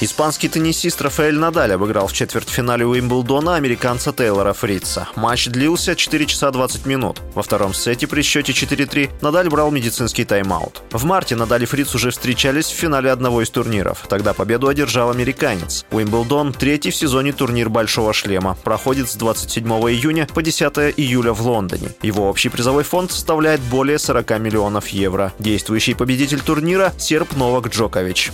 Испанский теннисист Рафаэль Надаль обыграл в четвертьфинале Уимблдона американца Тейлора Фрица. Матч длился 4 часа 20 минут. Во втором сете при счете 4-3 Надаль брал медицинский тайм-аут. В марте Надаль и Фриц уже встречались в финале одного из турниров. Тогда победу одержал американец. Уимблдон – третий в сезоне турнир «Большого шлема». Проходит с 27 июня по 10 июля в Лондоне. Его общий призовой фонд составляет более 40 миллионов евро. Действующий победитель турнира – серб Новак Джокович.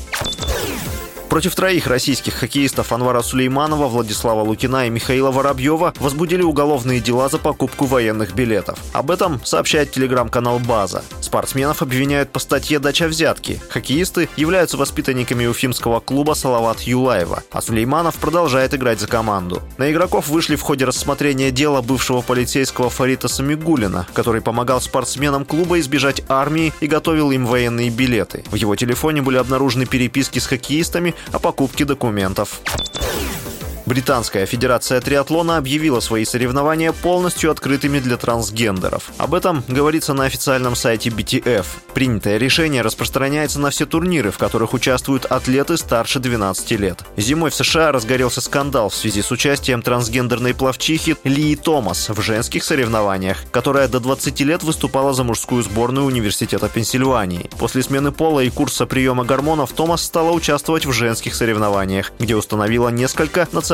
Против троих российских хоккеистов Анвара Сулейманова, Владислава Лукина и Михаила Воробьева возбудили уголовные дела за покупку военных билетов. Об этом сообщает телеграм-канал «База». Спортсменов обвиняют по статье «Дача взятки». Хоккеисты являются воспитанниками уфимского клуба «Салават Юлаева», а Сулейманов продолжает играть за команду. На игроков вышли в ходе рассмотрения дела бывшего полицейского Фарита Самигулина, который помогал спортсменам клуба избежать армии и готовил им военные билеты. В его телефоне были обнаружены переписки с хоккеистами, о покупке документов. Британская федерация триатлона объявила свои соревнования полностью открытыми для трансгендеров. Об этом говорится на официальном сайте BTF. Принятое решение распространяется на все турниры, в которых участвуют атлеты старше 12 лет. Зимой в США разгорелся скандал в связи с участием трансгендерной пловчихи Лии Томас в женских соревнованиях, которая до 20 лет выступала за мужскую сборную Университета Пенсильвании. После смены пола и курса приема гормонов Томас стала участвовать в женских соревнованиях, где установила несколько национальных